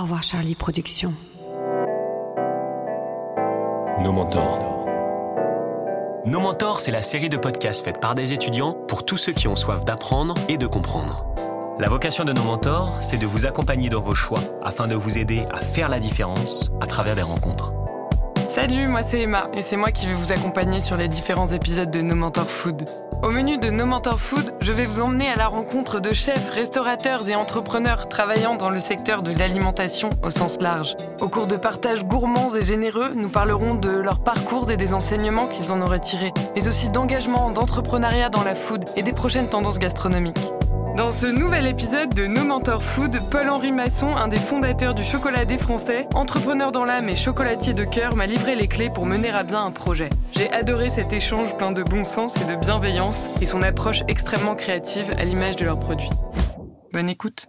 Au revoir Charlie Productions. Nos mentors. Nos mentors, c'est la série de podcasts faite par des étudiants pour tous ceux qui ont soif d'apprendre et de comprendre. La vocation de nos mentors, c'est de vous accompagner dans vos choix afin de vous aider à faire la différence à travers des rencontres. Salut, moi c'est Emma et c'est moi qui vais vous accompagner sur les différents épisodes de No Mentor Food. Au menu de No Mentor Food, je vais vous emmener à la rencontre de chefs, restaurateurs et entrepreneurs travaillant dans le secteur de l'alimentation au sens large. Au cours de partages gourmands et généreux, nous parlerons de leurs parcours et des enseignements qu'ils en auraient tirés, mais aussi d'engagement, d'entrepreneuriat dans la food et des prochaines tendances gastronomiques. Dans ce nouvel épisode de No Mentor Food, Paul-Henri Masson, un des fondateurs du Chocolat Français, entrepreneur dans l'âme et chocolatier de cœur, m'a livré les clés pour mener à bien un projet. J'ai adoré cet échange plein de bon sens et de bienveillance et son approche extrêmement créative à l'image de leurs produits. Bonne écoute.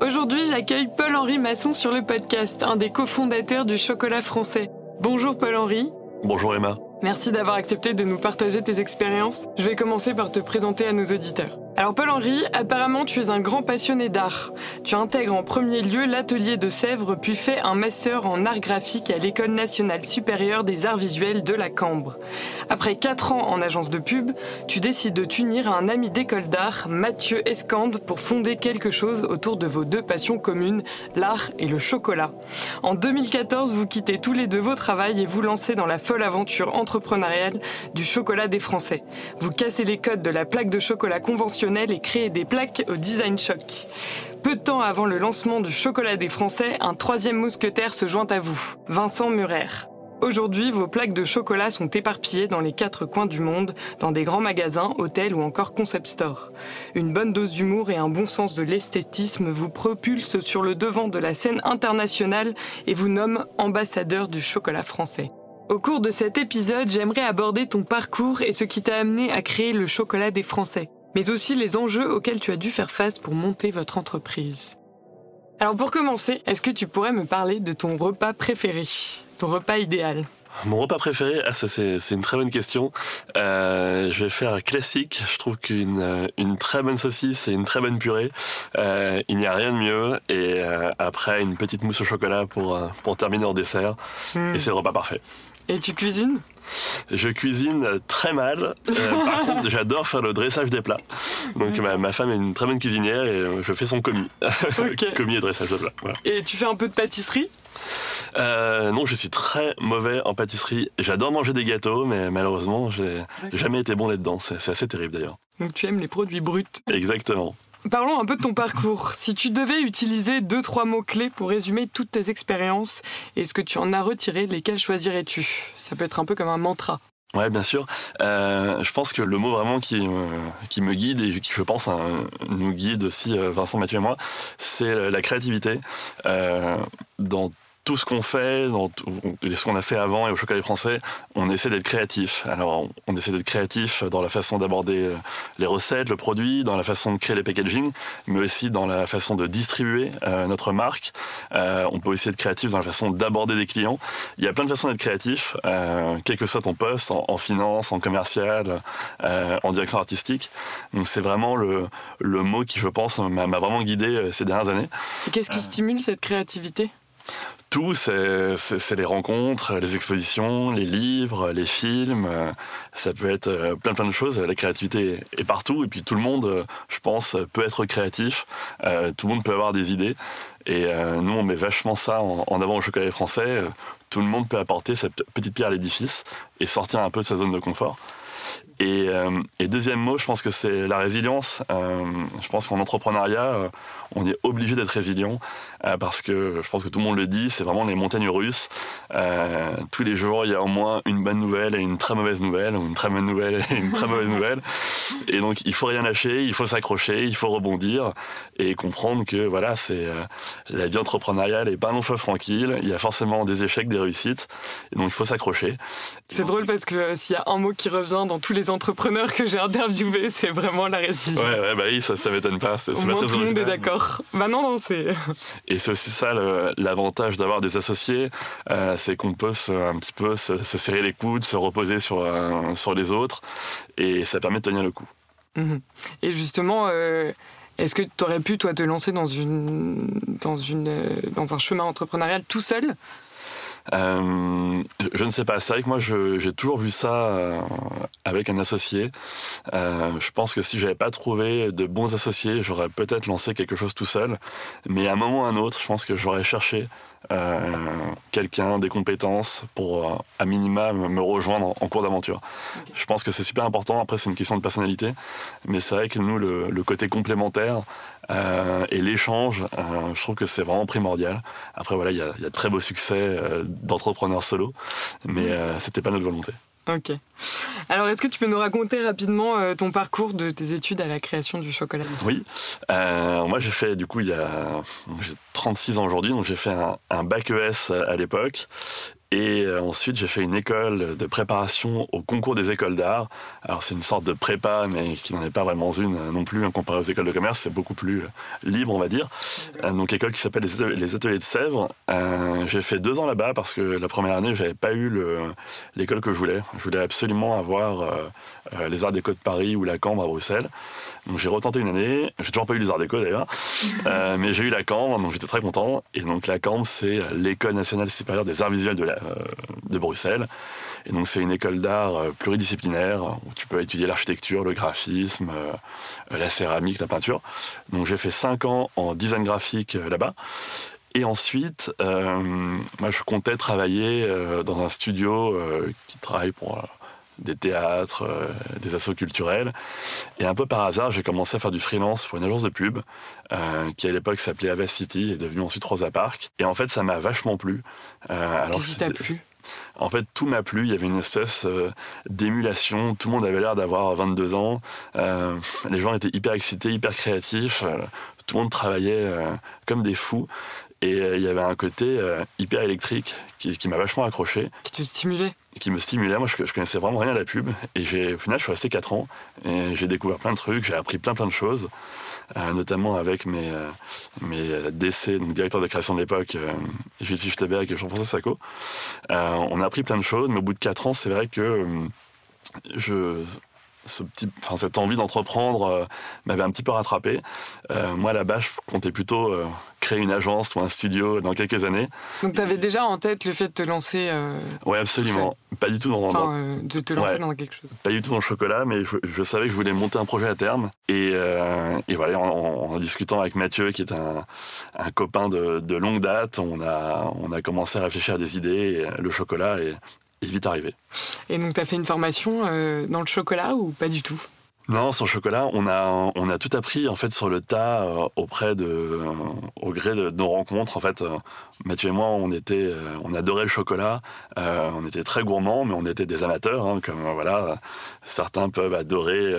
Aujourd'hui, j'accueille Paul-Henri Masson sur le podcast, un des cofondateurs du Chocolat Français. Bonjour Paul-Henri. Bonjour Emma. Merci d'avoir accepté de nous partager tes expériences. Je vais commencer par te présenter à nos auditeurs. Alors Paul-Henri, apparemment tu es un grand passionné d'art. Tu intègres en premier lieu l'atelier de Sèvres puis fais un master en art graphique à l'École nationale supérieure des arts visuels de la Cambre. Après 4 ans en agence de pub, tu décides de t'unir à un ami d'école d'art, Mathieu Escande, pour fonder quelque chose autour de vos deux passions communes, l'art et le chocolat. En 2014, vous quittez tous les deux vos travails et vous lancez dans la folle aventure entrepreneuriale du chocolat des Français. Vous cassez les codes de la plaque de chocolat conventionnelle et créer des plaques au design choc. Peu de temps avant le lancement du chocolat des Français, un troisième mousquetaire se joint à vous, Vincent Murer. Aujourd'hui, vos plaques de chocolat sont éparpillées dans les quatre coins du monde, dans des grands magasins, hôtels ou encore concept stores. Une bonne dose d'humour et un bon sens de l'esthétisme vous propulsent sur le devant de la scène internationale et vous nomment ambassadeur du chocolat français. Au cours de cet épisode, j'aimerais aborder ton parcours et ce qui t'a amené à créer le chocolat des Français mais aussi les enjeux auxquels tu as dû faire face pour monter votre entreprise. Alors pour commencer, est-ce que tu pourrais me parler de ton repas préféré, ton repas idéal? Mon repas préféré, ah, c'est, une très bonne question. Euh, je vais faire classique. Je trouve qu'une euh, une très bonne saucisse et une très bonne purée, euh, il n'y a rien de mieux. Et après une petite mousse au chocolat pour pour terminer en dessert. Hmm. Et c'est le repas parfait. Et tu cuisines? Je cuisine très mal. Euh, par contre, j'adore faire le dressage des plats. Donc ma, femme est une très bonne cuisinière et euh, je fais son commis. commis et dressage de plats. Et tu fais un peu de pâtisserie? Euh, non, je suis très mauvais en pâtisserie. J'adore manger des gâteaux, mais malheureusement, j'ai jamais été bon là-dedans. C'est assez terrible d'ailleurs. Donc tu aimes les produits bruts? Exactement. Parlons un peu de ton parcours. Si tu devais utiliser deux, trois mots-clés pour résumer toutes tes expériences et ce que tu en as retiré, lesquels choisirais-tu? Ça peut être un peu comme un mantra. Ouais, bien sûr. Euh, je pense que le mot vraiment qui me, qui me guide et qui, je pense, nous guide aussi, euh, Vincent, Mathieu et moi, c'est la créativité. Euh, tout ce qu'on fait, dans tout, ce qu'on a fait avant et au chocolat français, on essaie d'être créatif. Alors, on essaie d'être créatif dans la façon d'aborder euh, les recettes, le produit, dans la façon de créer les packaging, mais aussi dans la façon de distribuer euh, notre marque. Euh, on peut aussi être créatif dans la façon d'aborder des clients. Il y a plein de façons d'être créatif, euh, quel que soit ton poste, en, en finance, en commercial, euh, en direction artistique. Donc, c'est vraiment le, le mot qui, je pense, m'a vraiment guidé ces dernières années. Qu'est-ce qui stimule cette créativité? Tout, c'est les rencontres, les expositions, les livres, les films. Ça peut être euh, plein plein de choses. La créativité est partout et puis tout le monde, euh, je pense, peut être créatif. Euh, tout le monde peut avoir des idées. Et nous, on met vachement ça en, avant au chocolat français. Tout le monde peut apporter cette petite pierre à l'édifice et sortir un peu de sa zone de confort. Et, et, deuxième mot, je pense que c'est la résilience. je pense qu'en entrepreneuriat, on est obligé d'être résilient euh, parce que je pense que tout le monde le dit, c'est vraiment les montagnes russes. Euh, tous les jours, il y a au moins une bonne nouvelle et une très mauvaise nouvelle, ou une très bonne nouvelle et une très mauvaise nouvelle. Et donc, il faut rien lâcher, il faut s'accrocher, il faut rebondir et comprendre que voilà, c'est euh, la vie entrepreneuriale est pas un long fleuve tranquille. Il y a forcément des échecs, des réussites, et donc il faut s'accrocher. C'est drôle parce que s'il y a un mot qui revient dans tous les entrepreneurs que j'ai interviewés, c'est vraiment la résilience. Ouais, ouais, bah oui, ça, ça m'étonne pas. C'est, tout le monde est d'accord. Bah non, non, c'est. Et c'est aussi ça l'avantage d'avoir des associés, euh, c'est qu'on peut se, un petit peu se, serrer les coudes, se reposer sur, euh, sur les autres, et ça permet de tenir le coup. Mhm. Et justement, euh, Est-ce que tu aurais pu, toi, te lancer dans, une, dans, une, dans un chemin entrepreneurial tout seul euh, je ne sais pas. C'est vrai que moi, j'ai toujours vu ça euh, avec un associé. Euh, je pense que si j'avais pas trouvé de bons associés, j'aurais peut-être lancé quelque chose tout seul. Mais à un moment ou à un autre, je pense que j'aurais cherché quelqu'un, des compétences pour euh, à minima me rejoindre en, cours d'aventure. Je pense que c'est super important. Après, c'est une question de personnalité, mais c'est vrai que nous, le, côté complémentaire euh, et l'échange, je trouve que c'est vraiment primordial. Après, voilà, il y a, y a, très beau succès d'entrepreneurs solo, mais c'était pas notre volonté. Ok. Alors, est-ce que tu peux nous raconter rapidement euh, ton parcours de tes études à la création du chocolat? Oui. Euh, moi, j'ai fait, du coup, il y a. J'ai 36 ans aujourd'hui, donc j'ai fait un, un bac ES à l'époque. Et euh, ensuite, j'ai fait une école de préparation au concours des écoles d'art. Alors, c'est une sorte de prépa, mais qui n'en est pas vraiment une euh, non plus, hein, comparé aux écoles de commerce. C'est beaucoup plus euh, libre, on va dire. donc, école qui s'appelle les Ateliers de Sèvres. j'ai fait deux ans là-bas parce que la première année, j'avais pas eu l'école que je voulais. Je voulais absolument avoir les Arts Déco de Paris ou la Cambre à Bruxelles. Donc, j'ai retenté une année. J'ai toujours pas eu les Arts Déco d'ailleurs. mais j'ai eu la Cambre, donc j'étais très content. Et donc, la Cambre, c'est l'école nationale supérieure des arts visuels de la, de Bruxelles. Et donc c'est une école d'art euh, pluridisciplinaire où tu peux étudier l'architecture, le graphisme, euh, la céramique, la peinture. Donc j'ai fait 5 ans en design graphique là-bas. Et ensuite, moi je comptais travailler dans un studio qui travaille pour des théâtres, des assos culturels. Et un peu par hasard, j'ai commencé à faire du freelance pour une agence de pub qui à l'époque s'appelait Avast City et est devenue ensuite Rosa Park. Et en fait, ça m'a vachement plu. Euh, alors Qu'est-ce qui t'a plu? En fait, tout m'a plu. Il y avait une espèce euh, d'émulation. Tout le monde avait l'air d'avoir 22 ans. Euh, les gens étaient hyper excités, hyper créatifs. tout le monde travaillait comme des fous. Et il y avait un côté hyper électrique qui, m'a vachement accroché. Qui te stimulait Qui me stimulait. Moi, je, je connaissais vraiment rien à la pub. Et au final, je suis resté 4 ans. Et j'ai découvert plein de trucs. J'ai appris plein, plein de choses. Euh, notamment avec mes, euh, mes DC, donc directeur de création de l'époque, euh, Gilles Fichtebert et Jean-François Sacco. on a appris plein de choses, mais au bout de quatre ans, c'est vrai que je ce petit, enfin, cette envie d'entreprendre euh, m'avait un petit peu rattrapé. Euh, moi, là-bas, je comptais plutôt euh, créer une agence ou un studio dans quelques années. Donc, tu avais déjà en tête le fait de te lancer Oui, absolument. Pas du tout dans, enfin, de te lancer dans quelque chose. Pas du tout dans le chocolat, mais je, savais que je voulais monter un projet à terme. Et, et voilà, en, discutant avec Mathieu, qui est un, un copain de, de, longue date, on a, on a commencé à réfléchir à des idées. Et le chocolat est, vite arrivé. Et donc, tu as fait une formation euh, dans le chocolat ou pas du tout? Non, le chocolat, on a on a tout appris en fait sur le tas euh, auprès de au gré de, nos rencontres. En fait, euh, Mathieu et moi, on était on adorait le chocolat, on était très gourmands, mais on était des amateurs. Hein, comme voilà, certains peuvent adorer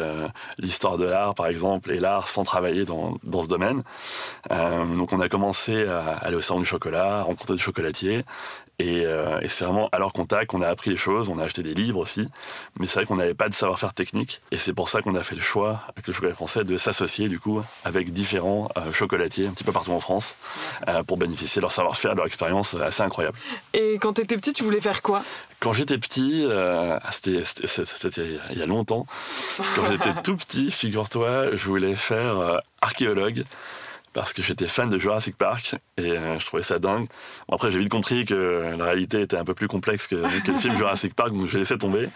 l'histoire de l'art, par exemple, et l'art sans travailler dans dans ce domaine. donc, on a commencé à aller au salon du chocolat, rencontrer des chocolatiers, euh, et, c'est vraiment à leur contact qu'on a appris les choses, on a acheté des livres aussi, mais c'est vrai qu'on n'avait pas de savoir-faire technique, et c'est pour ça qu'on a fait le choix, avec le chocolat français, de s'associer du coup avec différents euh, chocolatiers un petit peu partout en France, euh, pour bénéficier de leur savoir-faire, de leur expérience assez incroyable. Et quand tu étais petit, tu voulais faire quoi? Quand j'étais petit, c'était il y a longtemps, quand j'étais tout petit, figure-toi, je voulais faire archéologue parce que j'étais fan de Jurassic Park et euh, je trouvais ça dingue. Bon, après, j'ai vite compris que la réalité était un peu plus complexe que, que le film Jurassic Park, donc j'ai laissé tomber.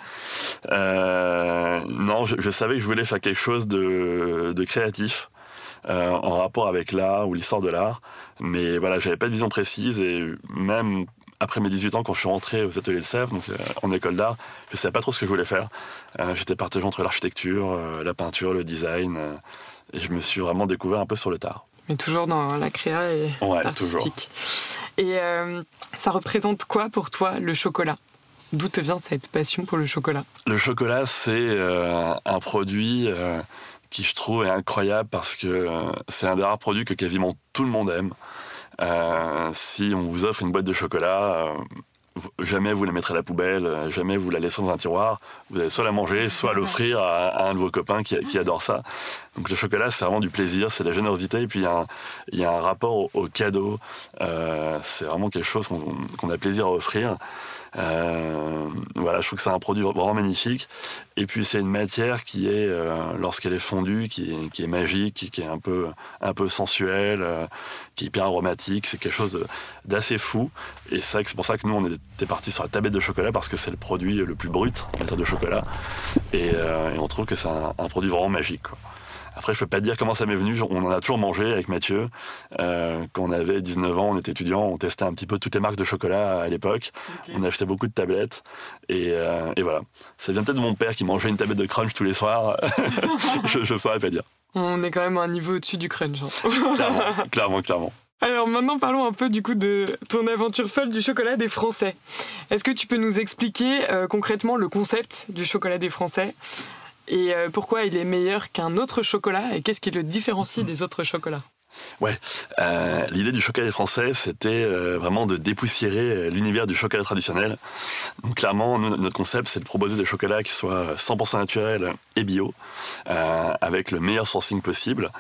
Euh, non, je, je, savais que je voulais faire quelque chose de, de créatif. Euh, en rapport avec l'art ou l'histoire de l'art, mais voilà, j'avais pas de vision précise et même après mes 18 ans, quand je suis rentré aux ateliers de Sèvres, donc euh, en école d'art, je savais pas trop ce que je voulais faire. Euh, j'étais partagé entre l'architecture, la peinture, le design, et je me suis vraiment découvert un peu sur le tard. Mais toujours dans la créa et ouais, artistique. Et euh, ça représente quoi pour toi le chocolat? D'où te vient cette passion pour le chocolat? Le chocolat, c'est euh, un produit euh, qui je trouve est incroyable parce que c'est un des rares produits que quasiment tout le monde aime. si on vous offre une boîte de chocolat, jamais vous la mettrez à la poubelle, jamais vous la laisserez dans un tiroir. Vous allez soit la manger, soit l'offrir à, un de vos copains qui, qui adore ça. Donc le chocolat, c'est vraiment du plaisir, c'est de la générosité, et puis il y a un, il y a un rapport au, cadeau. c'est vraiment quelque chose qu'on a plaisir à offrir. Euh, voilà, je trouve que c'est un produit vraiment magnifique. Et puis c'est une matière qui est, euh, lorsqu'elle est fondue, qui est, qui est, magique, qui est un peu, un peu sensuelle, euh, qui est hyper aromatique. C'est quelque chose d'assez fou. Et c'est pour ça que nous, on était partis sur la tablette de chocolat parce que c'est le produit le plus brut en matière de chocolat. Et, on trouve que c'est un, un, produit vraiment magique. Après, je peux pas te dire comment ça m'est venu. On en a toujours mangé avec Mathieu. Euh, quand on avait 19 ans, on était étudiant, on testait un petit peu toutes les marques de chocolat à l'époque. On achetait beaucoup de tablettes. Euh, et, voilà. Ça vient peut-être de mon père qui mangeait une tablette de crunch tous les soirs. je ne saurais pas dire. On est quand même à un niveau au-dessus du crunch. Hein. clairement, clairement, clairement. Alors maintenant parlons un peu du coup de ton aventure folle du chocolat des Français. Est-ce que tu peux nous expliquer euh, concrètement le concept du chocolat des Français? Et euh, pourquoi il est meilleur qu'un autre chocolat et qu'est-ce qui le différencie des autres chocolats? Ouais, euh, l'idée du chocolat français, c'était euh, vraiment de dépoussiérer l'univers du chocolat traditionnel. Donc clairement, notre concept, c'est de proposer des chocolats qui soient 100% naturels et bio, avec le meilleur sourcing possible,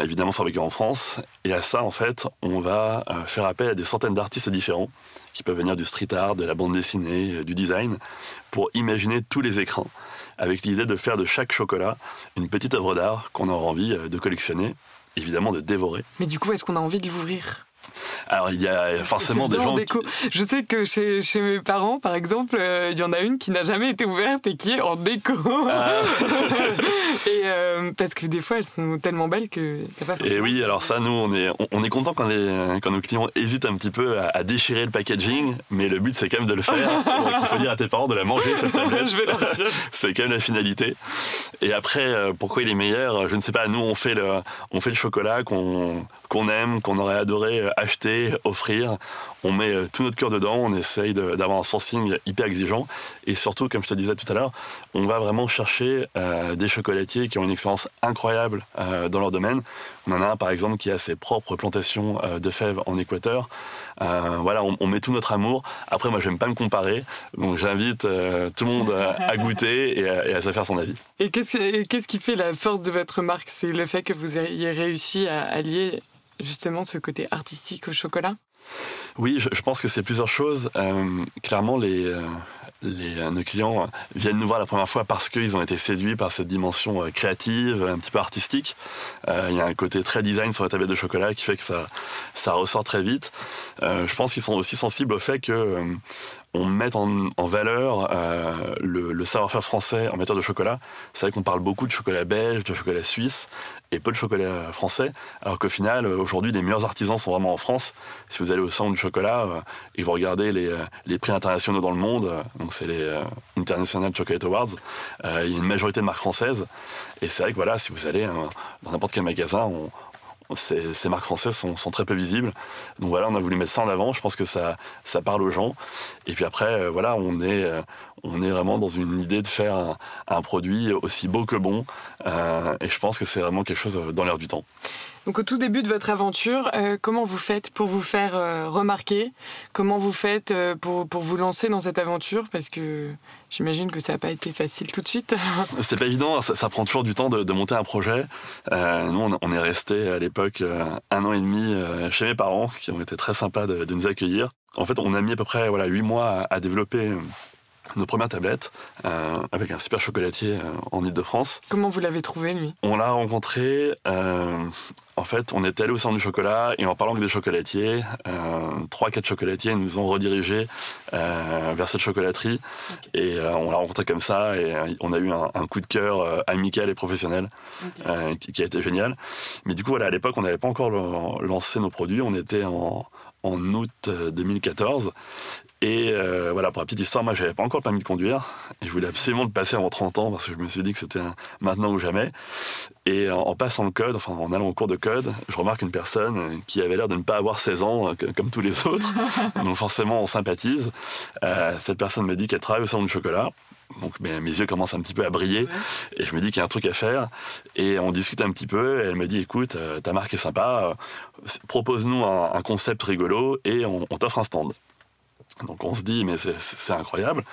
évidemment fabriqués en France. Et à ça, en fait, on va faire appel à des centaines d'artistes différents qui peuvent venir du street art, de la bande dessinée, du design, pour imaginer tous les écrans avec l'idée de faire de chaque chocolat une petite œuvre d'art qu'on aura envie euh, de collectionner, évidemment de dévorer. Mais du coup, est-ce qu'on a envie de l'ouvrir? Alors il y a forcément des gens. Qui... Je sais que chez, chez, mes parents, par exemple, euh, il y en a une qui n'a jamais été ouverte et qui est en déco. Ah. et euh, parce que des fois elles sont tellement belles que t'as pas. Et oui, alors ça, nous on est on, est content quand, quand nos clients hésitent un petit peu à, déchirer le packaging, mais le but c'est quand même de le faire. Donc il faut dire à tes parents de la manger cette tablette. je vais la C'est quand même la finalité. Et après, euh, pourquoi il est meilleur? Je ne sais pas. Nous on fait le on fait le chocolat qu'on qu'on aime, qu'on aurait adoré acheter, offrir. On met euh, tout notre cœur dedans, on essaye d'avoir un sourcing hyper exigeant. Et surtout, comme je te disais tout à l'heure, on va vraiment chercher euh, des chocolatiers qui ont une expérience incroyable euh, dans leur domaine. On en a un, par exemple, qui a ses propres plantations de fèves en Équateur. voilà, on, met tout notre amour. Après, moi, j'aime pas me comparer. Donc, j'invite tout le monde à, goûter et à, se faire son avis. Et qu'est-ce qui fait la force de votre marque? C'est le fait que vous ayez réussi à allier justement ce côté artistique au chocolat Oui, je, pense que c'est plusieurs choses. Euh, clairement, les, euh, les, euh, nos clients viennent nous voir la première fois parce qu'ils ont été séduits par cette dimension créative, un petit peu artistique. Il y a un côté très design sur la tablette de chocolat qui fait que ça, ça ressort très vite. je pense qu'ils sont aussi sensibles au fait que on met en, valeur euh, le, savoir-faire français en matière de chocolat. C'est vrai qu'on parle beaucoup de chocolat belge, de chocolat suisse, et peu de chocolat français, alors qu'au final, aujourd'hui, les meilleurs artisans sont vraiment en France. Si vous allez au centre du chocolat euh, et vous regardez les, euh, les, prix internationaux dans le monde, donc c'est les International Chocolate Awards, il y a une majorité de marques françaises. Et c'est vrai que voilà, si vous allez dans n'importe quel magasin, on, ces, marques françaises sont, très peu visibles. Donc voilà, on a voulu mettre ça en avant. Je pense que ça, ça parle aux gens. Et puis après, euh, voilà, on est, euh, on est vraiment dans une idée de faire un, produit aussi beau que bon. Euh, et je pense que c'est vraiment quelque chose dans l'air du temps. Donc au tout début de votre aventure, euh, comment vous faites pour vous faire euh, remarquer? Comment vous faites euh, pour, pour, vous lancer dans cette aventure? Parce que j'imagine que ça n'a pas été facile tout de suite. C'est pas évident, ça, prend toujours du temps de, monter un projet. nous, on, est resté à l'époque un an et demi chez mes parents, qui ont été très sympas de, nous accueillir. En fait, on a mis à peu près voilà, 8 mois à développer nos premières tablettes euh, avec un super chocolatier euh, en Ile-de-France. Comment vous l'avez trouvé, lui? On l'a rencontré. Euh, en fait, on est allé au centre du chocolat et en parlant avec des chocolatiers, trois, quatre chocolatiers nous ont redirigés vers cette chocolaterie et on l'a rencontré comme ça et on a eu un, coup de cœur amical et professionnel qui, a été génial. Mais du coup, voilà, à l'époque, on n'avait pas encore lancé nos produits. On était en, en août 2014 et euh, voilà, pour la petite histoire, moi, j'avais pas encore le permis de conduire. Et je voulais absolument le passer avant 30 ans parce que je me suis dit que c'était maintenant ou jamais. Et en, passant le code, enfin, en allant au cours de code, je remarque une personne qui avait l'air de ne pas avoir 16 ans, euh, comme tous les autres. Donc, forcément, on sympathise. Euh, cette personne me dit qu'elle travaille au salon du chocolat. Donc mes, yeux commencent un petit peu à briller. Et je me dis qu'il y a un truc à faire. Et on discute un petit peu. Et elle me dit écoute ta marque est sympa. Propose-nous un, concept rigolo et on t'offre un stand Donc on se dit, mais c'est incroyable.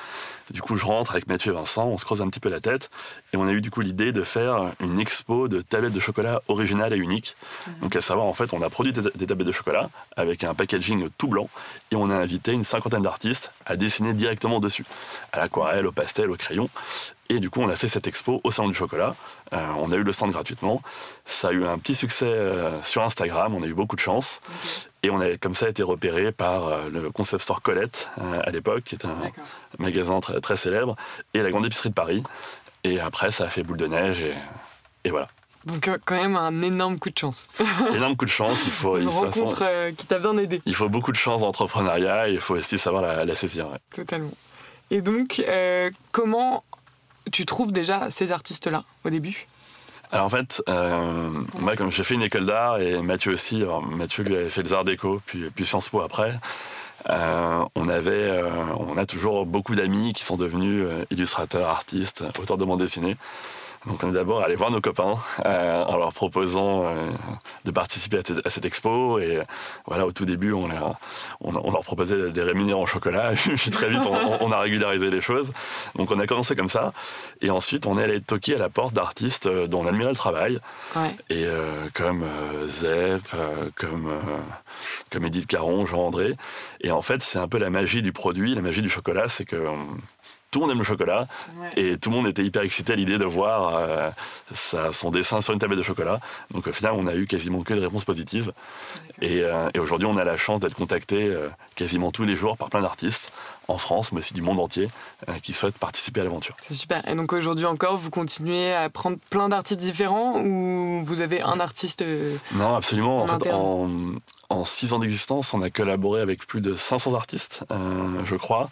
Du coup, je rentre avec Mathieu et Vincent, on se creuse un petit peu la tête, et on a eu du coup l'idée de faire une expo de tablettes de chocolat originales et uniques. Mhm. Donc à savoir, en fait, on a produit des, tablettes de chocolat avec un packaging tout blanc, et on a invité une cinquantaine d'artistes à dessiner directement dessus, à l'aquarelle, au pastel, au crayon. Et du coup, on a fait cette expo au Salon du Chocolat. Euh, on a eu le stand gratuitement. Ça a eu un petit succès euh, sur Instagram. On a eu beaucoup de chance. Et on a comme ça été repéré par euh, le Concept Store Colette à l'époque, qui est un magasin très, très, célèbre, et la Grande Épicerie de Paris. Et après, ça a fait boule de neige et, et voilà. Donc quand même un énorme coup de chance. énorme coup de chance, il faut... Une rencontre qui t'a bien aidé. Il faut beaucoup de chance d'entrepreneuriat et il faut aussi savoir la, saisir. Totalement. Et donc, comment tu trouves déjà ces artistes-là au début? Alors en fait, euh, moi comme j'ai fait une école d'art et Mathieu aussi, Mathieu lui avait fait les arts déco, puis, puis Sciences Po après, euh, on avait, euh, on a toujours beaucoup d'amis qui sont devenus illustrateurs, artistes, auteurs de bande dessinée. Donc on est d'abord allé voir nos copains euh, en leur proposant euh, de participer à, cette expo. Et voilà au tout début on, on, leur proposait des rémunérants en chocolat. Puis très vite on, a régularisé les choses. Donc on a commencé comme ça. Et ensuite on est allé toquer à la porte d'artistes euh, dont on admirait le travail et comme Zep comme comme Edith Caron Jean André et en fait c'est un peu la magie du produit la magie du chocolat c'est que tout le monde aime le chocolat et tout le monde était hyper excité à l'idée de voir euh, son dessin sur une tablette de chocolat. Donc au final, on a eu quasiment que des réponses positives. Euh, et, aujourd'hui, on a la chance d'être contacté euh, quasiment tous les jours par plein d'artistes en France, mais aussi du monde entier, qui souhaitent participer à l'aventure. C'est super. Et donc aujourd'hui encore, vous continuez à prendre plein d'artistes différents ou vous avez un artiste Non, absolument. En, fait, en, en six ans d'existence, on a collaboré avec plus de 500 artistes, je crois.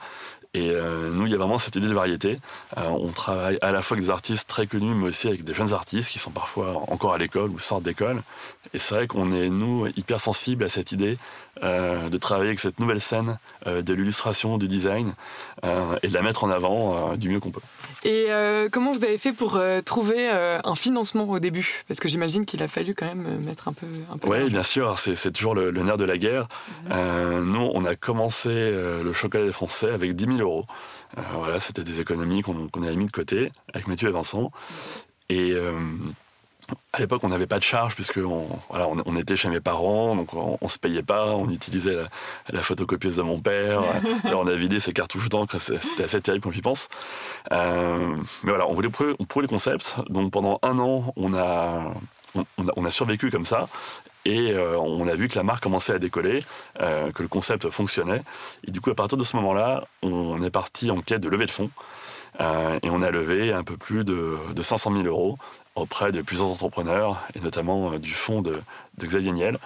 Et euh, nous, il y a vraiment cette idée de variété. Euh, on travaille à la fois avec des artistes très connus, mais aussi avec des jeunes artistes qui sont parfois encore à l'école ou sortent d'école. Et c'est vrai qu'on est, nous, hyper sensibles à cette idée de travailler avec cette nouvelle scène de l'illustration, du design, et de la mettre en avant du mieux qu'on peut. Et comment vous avez fait pour trouver un financement au début? Parce que j'imagine qu'il a fallu quand même mettre un peu... Un peu oui, bien sûr, c'est toujours le, nerf de la guerre. Mhm. nous, on a commencé le chocolat des Français avec 10 000 euros. Euh, voilà, c'était des économies qu'on avait mis de côté avec Mathieu et Vincent. Et euh, à l'époque, on n'avait pas de charge puisque on, voilà, on, était chez mes parents, donc on, ne se payait pas. On utilisait la, photocopieuse de mon père. et on a vidé ses cartouches d'encre. C'était assez terrible quand j'y pense. Euh, mais voilà, on voulait prouver, le concept. Donc pendant un an, on a, on a survécu comme ça. Et euh, on a vu que la marque commençait à décoller, euh, que le concept fonctionnait. Et du coup, à partir de ce moment-là, on est parti en quête de levée de fonds. Euh, et on a levé un peu plus de, 500 000 euros auprès de plusieurs entrepreneurs, et notamment du fonds de, Xavier Niel.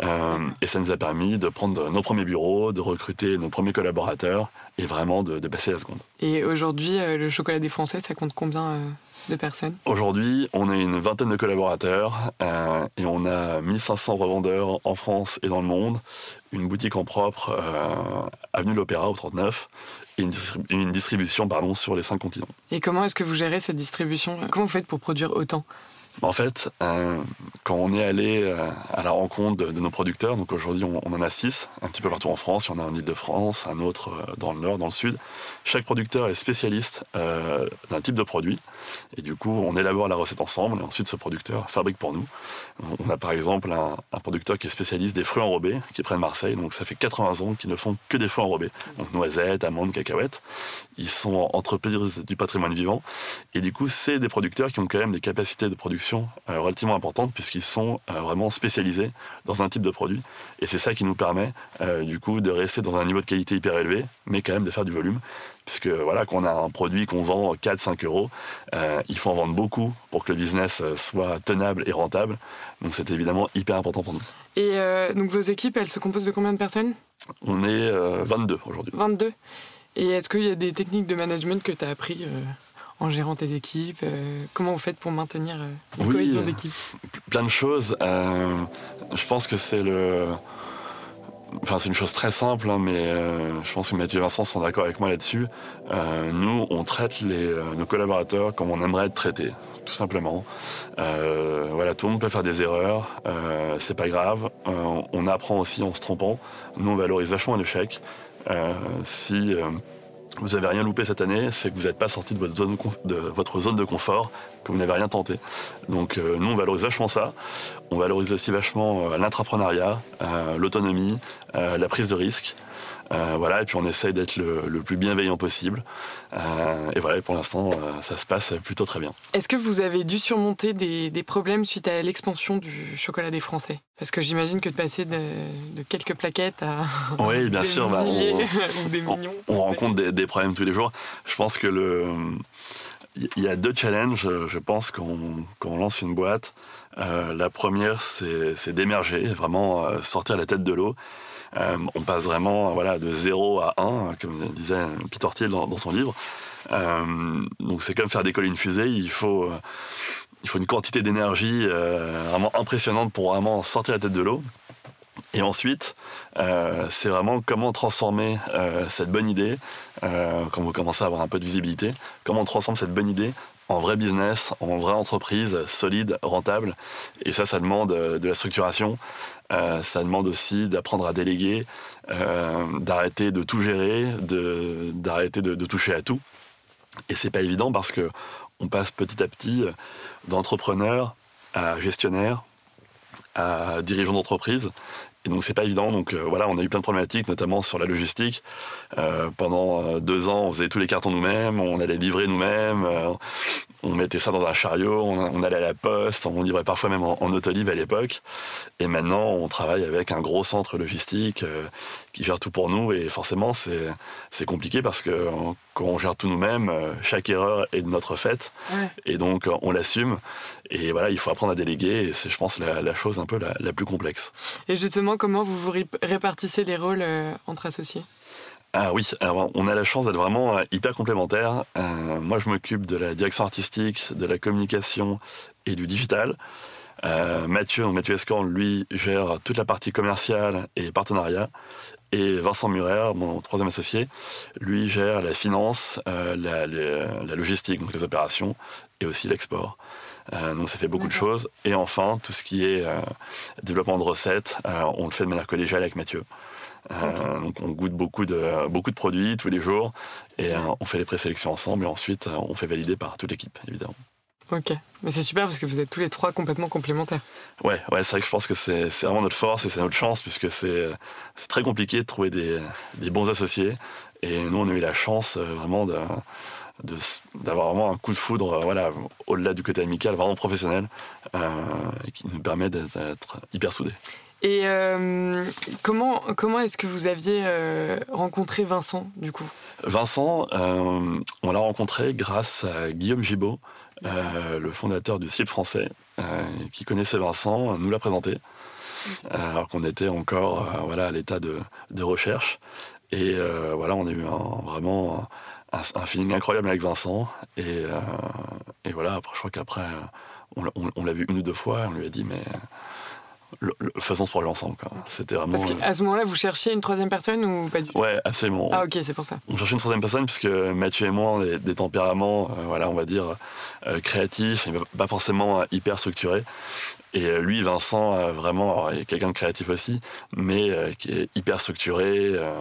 Et ça nous a permis de prendre nos premiers bureaux, de recruter nos premiers collaborateurs et vraiment de, de passer la seconde. Et aujourd'hui, le chocolat des Français, ça compte combien de personnes? Aujourd'hui, on a une vingtaine de collaborateurs euh, et on a 1500 revendeurs en France et dans le monde, une boutique en propre euh, avenue de l'Opéra au 39 et une, distribution pardon, sur les cinq continents. Et comment est-ce que vous gérez cette distribution? Comment vous faites pour produire autant? En fait, euh, quand on est allé euh, à la rencontre de, nos producteurs, donc aujourd'hui on, en a six, un petit peu partout en France, il y en a un en Ile-de-France, un autre euh, dans le nord, dans le sud. Chaque producteur est spécialiste d'un type de produit, et du coup on élabore la recette ensemble, et ensuite ce producteur fabrique pour nous. On a par exemple un, producteur qui est spécialiste des fruits enrobés, qui est près de Marseille, donc ça fait 80 ans qu'ils ne font que des fruits enrobés, donc noisettes, amandes, cacahuètes. Ils sont entreprises du patrimoine vivant, et du coup c'est des producteurs qui ont quand même des capacités de production euh, relativement importante puisqu'ils sont euh, vraiment spécialisés dans un type de produit. Et c'est ça qui nous permet euh, du coup de rester dans un niveau de qualité hyper élevé, mais quand même de faire du volume. Puisque voilà, qu'on a un produit qu'on vend 4-5 euros, il faut en vendre beaucoup pour que le business soit tenable et rentable. Donc c'est évidemment hyper important pour nous. Et donc vos équipes, elles se composent de combien de personnes? On est 22 aujourd'hui. 22 Et est-ce qu'il y a des techniques de management que tu as appris en gérant tes équipes euh, Comment vous faites pour maintenir euh, la cohésion euh, d'équipe Plein de choses. je pense que c'est le Enfin, c'est une chose très simple, hein, mais euh, je pense que Mathieu et Vincent sont d'accord avec moi là-dessus. Euh, nous, on traite les, euh, nos collaborateurs comme on aimerait être traités, tout simplement. Voilà, tout le monde peut faire des erreurs, c'est pas grave. On apprend aussi en se trompant. Nous, on valorise vachement l'échec. si vous avez rien loupé cette année, c'est que vous n'êtes pas sorti de votre zone de, confort, que vous n'avez rien tenté. Donc euh, nous, on valorise vachement ça. On valorise aussi vachement euh, l'intrapreneuriat, euh, l'autonomie, la prise de risque. Euh, voilà, et puis on essaye d'être le, le, plus bienveillant possible. Euh, et voilà, et pour l'instant, euh, ça se passe plutôt très bien. Est-ce que vous avez dû surmonter des, des problèmes suite à l'expansion du chocolat des Français? Parce que j'imagine que de passer de, de, quelques plaquettes à oui, bien des sûr, bah, on, des millions. On, on rencontre des, des, problèmes tous les jours. Je pense que le il y a deux challenges, je pense, quand on, quand on lance une boîte. Euh, la première, c'est d'émerger, vraiment sortir la tête de l'eau. Euh, on passe vraiment voilà, de 0 à 1, comme disait Peter Thiel dans, son livre. Euh, donc c'est comme faire décoller une fusée, il faut, euh, il faut une quantité d'énergie vraiment impressionnante pour vraiment sortir la tête de l'eau. Et ensuite, c'est vraiment comment transformer cette bonne idée, quand vous commencez à avoir un peu de visibilité, comment on transforme cette bonne idée en vrai business, en vraie entreprise solide, rentable. Et ça, ça demande de la structuration. Euh, ça demande aussi d'apprendre à déléguer, euh, d'arrêter de tout gérer, de, d'arrêter de, de, toucher à tout. Et c'est pas évident parce que on passe petit à petit d'entrepreneur à gestionnaire, à dirigeant d'entreprise. Et donc c'est pas évident. Donc euh, voilà, on a eu plein de problématiques, notamment sur la logistique. Euh, pendant deux ans, on faisait tous les cartons nous-mêmes, on allait livrer nous-mêmes, euh, on mettait ça dans un chariot, on, allait à la poste, on livrait parfois même en, en autolive à l'époque. Et maintenant, on travaille avec un gros centre logistique euh, qui gère tout pour nous. Et forcément, c'est compliqué parce que quand on gère tout nous-mêmes, chaque erreur est de notre fait. Ouais. Et donc on l'assume. Et voilà, il faut apprendre à déléguer. Et c'est, je pense, la, la chose un peu la, la plus complexe. Et justement, comment vous vous répartissez les rôles euh, entre associés? Ah oui, alors on a la chance d'être vraiment hyper complémentaires. Euh, moi, je m'occupe de la direction artistique, de la communication et du digital. Euh, Mathieu, Mathieu Escorn, lui, gère toute la partie commerciale et partenariat. Et Vincent Murer, mon troisième associé, lui gère la finance, euh, la, logistique, donc les opérations, et aussi l'export. Euh, donc ça fait beaucoup de choses. Et enfin, tout ce qui est euh, développement de recettes, on le fait de manière collégiale avec Mathieu. Okay. Donc on goûte beaucoup de, beaucoup de produits tous les jours et on fait les présélections ensemble et ensuite on fait valider par toute l'équipe, évidemment. Ok, mais c'est super parce que vous êtes tous les trois complètement complémentaires. Ouais, ouais, c'est vrai que je pense que c'est vraiment notre force et c'est notre chance puisque c'est très compliqué de trouver des, des bons associés. Et nous on a eu la chance vraiment de d'avoir vraiment un coup de foudre voilà au-delà du côté amical vraiment professionnel euh, qui nous permet d'être hyper soudés. Et euh, comment comment est-ce que vous aviez euh, rencontré Vincent du coup? Vincent euh, on l'a rencontré grâce à Guillaume Gibaud le fondateur du CIP français qui connaissait Vincent nous l'a présenté alors qu'on était encore voilà à l'état de, de, recherche et voilà on a eu vraiment un, feeling incroyable avec Vincent. Et, euh, et voilà, après, je crois qu'après, on, l'a vu une ou deux fois, on lui a dit, mais le, le, faisons ce projet ensemble. C'était vraiment. Parce qu'à ce moment-là, vous cherchiez une troisième personne ou pas du tout? Ouais, absolument. Ah, ok, c'est pour ça. On cherchait une troisième personne puisque Mathieu et moi, on est des tempéraments, euh, voilà, on va dire, euh, créatifs, et pas forcément hyper structurés. Et lui, Vincent, vraiment, il est quelqu'un de créatif aussi, mais euh, qui est hyper structuré, euh,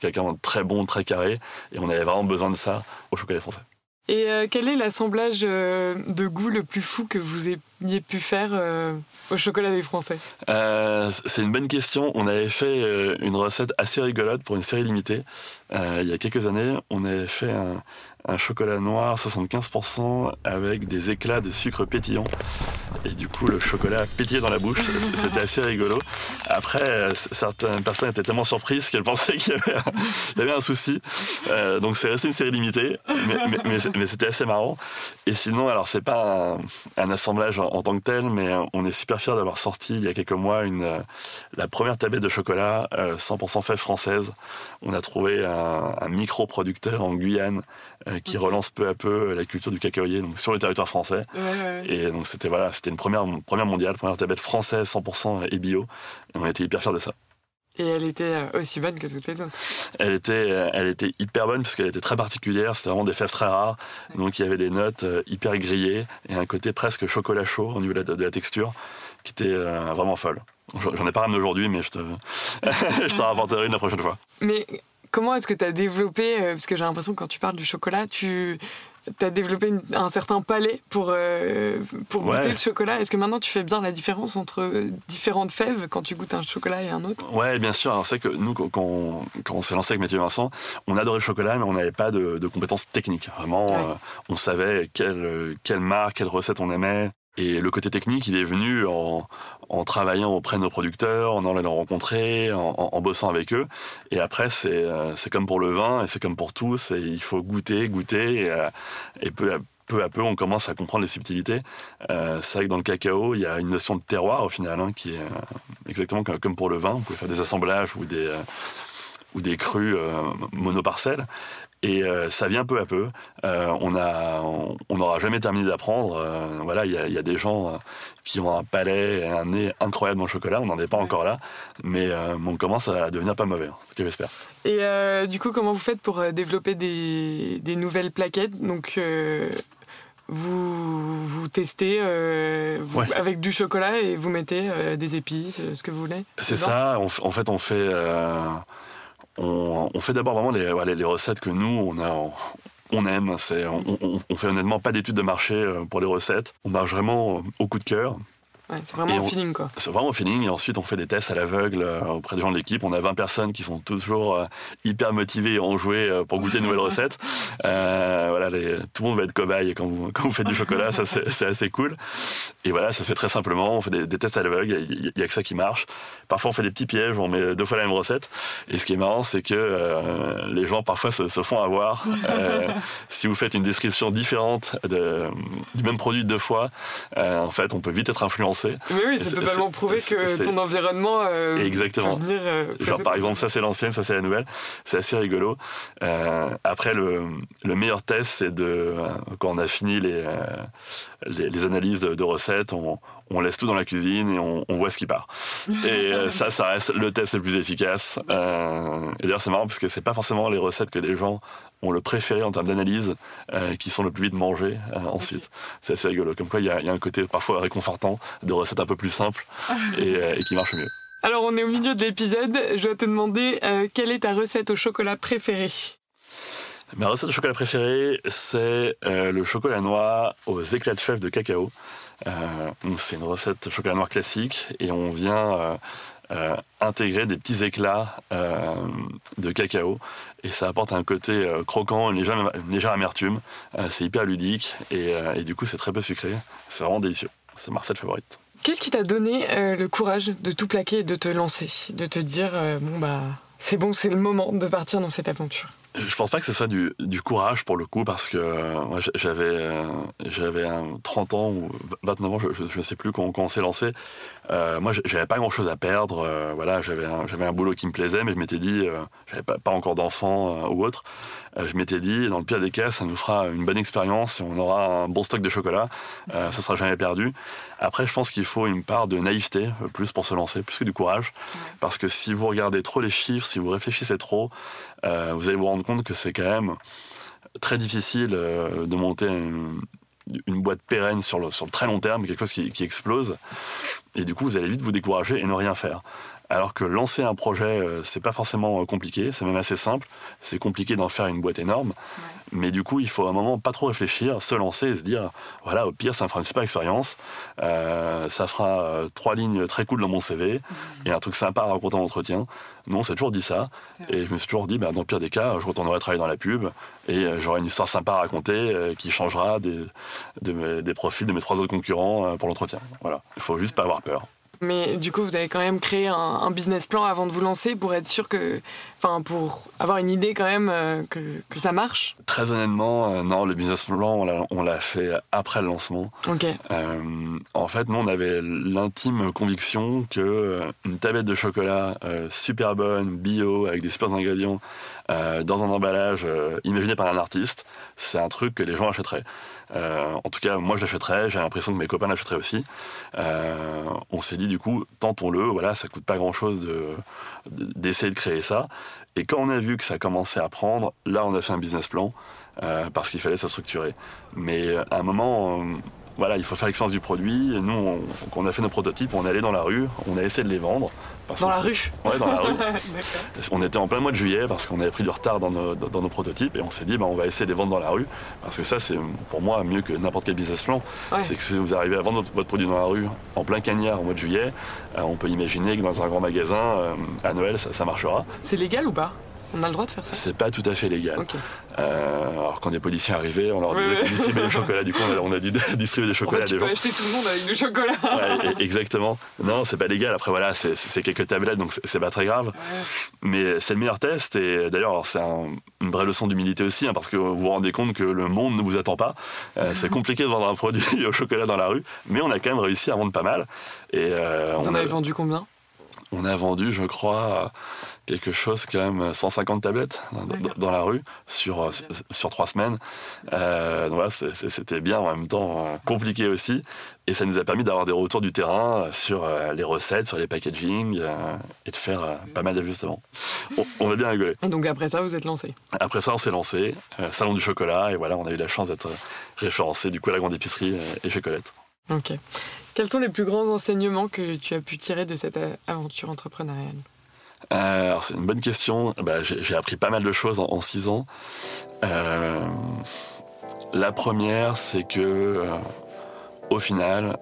quelqu'un de très bon, très carré, et on avait vraiment besoin de ça au chocolat français. Et euh, quel est l'assemblage euh, de goût le plus fou que vous ayez pu faire euh, au chocolat des Français? C'est une bonne question. On avait fait une recette assez rigolote pour une série limitée. il y a quelques années, on avait fait un, un chocolat noir 75% avec des éclats de sucre pétillant. Et du coup, le chocolat pétillait dans la bouche. C'était assez rigolo. Après, certaines personnes étaient tellement surprises qu'elles pensaient qu'il y avait un, souci. Euh, donc, c'est resté une série limitée, mais, c'était assez marrant. Et sinon, alors, c'est pas un, assemblage en, tant que tel, mais on est super fiers d'avoir sorti il y a quelques mois une, la première tablette de chocolat euh, 100% fève française. On a trouvé un, un micro-producteur en Guyane euh, qui relance peu à peu la culture du cacaoyer donc sur le territoire français. Ouais, ouais. Et donc c'était voilà, c'était une première première mondiale, première tablette française 100% et bio. Et on était hyper fiers de ça. Et elle était aussi bonne que toutes les autres. Elle était, elle était hyper bonne parce qu'elle était très particulière. C'était vraiment des fèves très rares. Donc il y avait des notes hyper grillées et un côté presque chocolat chaud au niveau de la, texture qui était vraiment folle. J'en ai pas ramené aujourd'hui, mais je te, je t'en rapporterai une la prochaine fois. Mais comment est-ce que tu as développé, parce que j'ai l'impression que quand tu parles du chocolat, tu as développé un certain palais pour, euh, pour goûter le chocolat. Est-ce que maintenant tu fais bien la différence entre différentes fèves quand tu goûtes un chocolat et un autre? Ouais, bien sûr. c'est que nous, quand, quand on s'est lancé avec Mathieu Vincent, on adorait le chocolat, mais on n'avait pas de, compétences techniques. Vraiment, euh, on savait quelle, quelle marque, quelle recette on aimait. Et le côté technique, il est venu en, en travaillant auprès de nos producteurs, en allant les rencontrer, en, en, bossant avec eux. Et après, c'est euh, c'est comme pour le vin et c'est comme pour tout. Il faut goûter, goûter et, euh, et peu, à, peu on commence à comprendre les subtilités. Euh, c'est vrai que dans le cacao, il y a une notion de terroir au final, hein, qui est euh, exactement comme pour le vin. Vous pouvez faire des assemblages ou des ou des crues monoparcelles. Et euh, ça vient peu à peu. Euh, on a, on n'aura jamais terminé d'apprendre. Euh, voilà, il y a, des gens qui ont un palais et un nez incroyable le chocolat. On n'en est pas encore là, mais on commence à devenir pas mauvais. J'espère. Et du coup, comment vous faites pour développer des, des nouvelles plaquettes? Donc vous, vous testez avec du chocolat et vous mettez des épices, ce que vous voulez? C'est ça. en fait, on fait on, fait d'abord vraiment les, recettes que nous, on, aime. On, on, fait honnêtement pas d'études de marché euh, pour les recettes. On marche vraiment au coup de cœur c'est vraiment un feeling, quoi. C'est vraiment un feeling. Et ensuite, on fait des tests à l'aveugle euh, auprès des gens de l'équipe. On a 20 personnes qui sont toujours euh, hyper motivées et enjouées euh, pour goûter de nouvelles recettes. voilà, tout le monde va être cobaye quand vous, quand vous faites du chocolat. ça, c'est assez cool. Et voilà, ça se fait très simplement. On fait des, tests à l'aveugle. Il n'y a, que ça qui marche. Parfois, on fait des petits pièges. On met deux fois la même recette. Et ce qui est marrant, c'est que les gens, parfois, se, font avoir. si vous faites une description différente de, du même produit deux fois, en fait, on peut vite être influencé mais oui, c'est totalement prouvé que ton environnement. Euh, Exactement. Venir, euh, Genre, par exemple, ça c'est l'ancienne, ça c'est la nouvelle. C'est assez rigolo. Euh, après, le, le, meilleur test, c'est de euh, quand on a fini les, les, les analyses de, de recettes, on, on laisse tout dans la cuisine et on, on voit ce qui part. Et ça, ça reste le test le plus efficace. Euh, et d'ailleurs, c'est marrant parce que c'est pas forcément les recettes que les gens ont le préféré en termes d'analyse euh, qui sont le plus vite mangées euh, ensuite. C'est assez rigolo. Comme quoi, il y, y, a un côté parfois réconfortant de recettes un peu plus simples et, euh, et qui marchent mieux. Alors, on est au milieu de l'épisode. Je dois te demander quelle est ta recette au chocolat préférée Ma recette de chocolat préférée, c'est le chocolat noir aux éclats de fèves de cacao. Euh, c'est une recette chocolat noir classique et on vient euh, intégrer des petits éclats euh, de cacao et ça apporte un côté euh, croquant, une légère, légère amertume. c'est hyper ludique et, du coup c'est très peu sucré. C'est vraiment délicieux. C'est ma recette favorite. Qu'est-ce qui t'a donné le courage de tout plaquer et de te lancer, de te dire bon bah c'est bon, c'est le moment de partir dans cette aventure? Je pense pas que ce soit du, du courage pour le coup parce que moi j'avais j'avais 30 ans ou 29 ans, je ne sais plus quand, quand on s'est lancé. Euh, moi, j'avais pas grand-chose à perdre. Euh, voilà, j'avais un, j'avais un boulot qui me plaisait, mais je m'étais dit, euh, j'avais pas, pas encore d'enfants euh, ou autre. Euh, je m'étais dit, dans le pire des cas, ça nous fera une bonne expérience et on aura un bon stock de chocolat. ça sera jamais perdu. Après, je pense qu'il faut une part de naïveté plus pour se lancer, plus que du courage, parce que si vous regardez trop les chiffres, si vous réfléchissez trop, vous allez vous rendre compte que c'est quand même très difficile de monter une, boîte pérenne sur le, très long terme, quelque chose qui, explose. Et du coup, vous allez vite vous décourager et ne rien faire. Alors que lancer un projet, euh, c'est pas forcément euh, compliqué, c'est même assez simple. C'est compliqué d'en faire une boîte énorme. Mais du coup, il faut à un moment pas trop réfléchir, se lancer et se dire, voilà, au pire, ça me fera une super expérience. Euh, ça fera trois lignes très cool dans mon CV mmh. et un truc sympa à raconter en entretien. Non, on s'est toujours dit ça. Et je me suis toujours dit, bah, dans le pire des cas, je retournerai travailler dans la pub et j'aurai une histoire sympa à raconter qui changera des, des profils de mes trois autres concurrents pour l'entretien. Voilà. Il faut juste pas avoir peur. Mais du coup, vous avez quand même créé un, business plan avant de vous lancer pour être sûr que, enfin, pour avoir une idée quand même euh, que, que, ça marche. Très honnêtement, euh, non, le business plan, on l'a fait après le lancement. Ok. Euh, en fait, nous, on avait l'intime conviction que une tablette de chocolat super bonne, bio, avec des super ingrédients, dans un emballage imaginé par un artiste, c'est un truc que les gens achèteraient. En tout cas, moi je l'achèterais, j'ai l'impression que mes copains l'achèteraient aussi. on s'est dit du coup, tentons-le, voilà, ça coûte pas grand-chose d'essayer de, créer ça. Et quand on a vu que ça commençait à prendre, là on a fait un business plan. parce qu'il fallait se structurer. Mais à un moment, voilà, il faut faire l'expérience du produit. Nous, on, on, a fait nos prototypes, on est allé dans la rue, on a essayé de les vendre. dans la rue Ouais, dans la rue. on était en plein mois de juillet parce qu'on avait pris du retard dans nos, dans nos prototypes et on s'est dit, bah, on va essayer de les vendre dans la rue. Parce que ça, c'est pour moi mieux que n'importe quel business plan. C'est que si vous arrivez à vendre votre, produit dans la rue en plein cagnard au mois de juillet, euh, on peut imaginer que dans un grand magasin, euh, à Noël, ça, ça marchera. C'est légal ou pas? On a le droit de faire ça C'est pas tout à fait légal. Euh, alors quand des policiers arrivaient, on leur disait qu'on distribuait des chocolats. Du coup, on a, dû distribuer des chocolats en fait, à des tu peux acheter tout le monde avec du chocolat. ouais, exactement. Non, c'est pas légal. Après, voilà, c'est quelques tablettes, donc c'est pas très grave. Mais c'est le meilleur test. Et d'ailleurs, c'est une vraie leçon d'humilité aussi, hein, parce que vous vous rendez compte que le monde ne vous attend pas. Euh, c'est compliqué de vendre un produit au chocolat dans la rue, mais on a quand même réussi à vendre pas mal. Et euh, vous en avez vendu combien? On a vendu, je crois quelque chose quand même 150 tablettes dans, la rue sur euh, sur trois semaines. Euh, voilà, c'était bien en même temps euh, compliqué aussi, et ça nous a permis d'avoir des retours du terrain sur les recettes, sur les packaging et de faire pas mal d'ajustements. On, a bien rigolé. Donc après ça, vous êtes lancé. Après ça, on s'est lancé, salon du chocolat, et voilà, on a eu la chance d'être référencé du coup à la grande épicerie et chocolate. Ok. Quels sont les plus grands enseignements que tu as pu tirer de cette aventure entrepreneuriale? Euh, c'est une bonne question. Bah, j'ai appris pas mal de choses en, six ans. Euh, la première, c'est que euh, au final,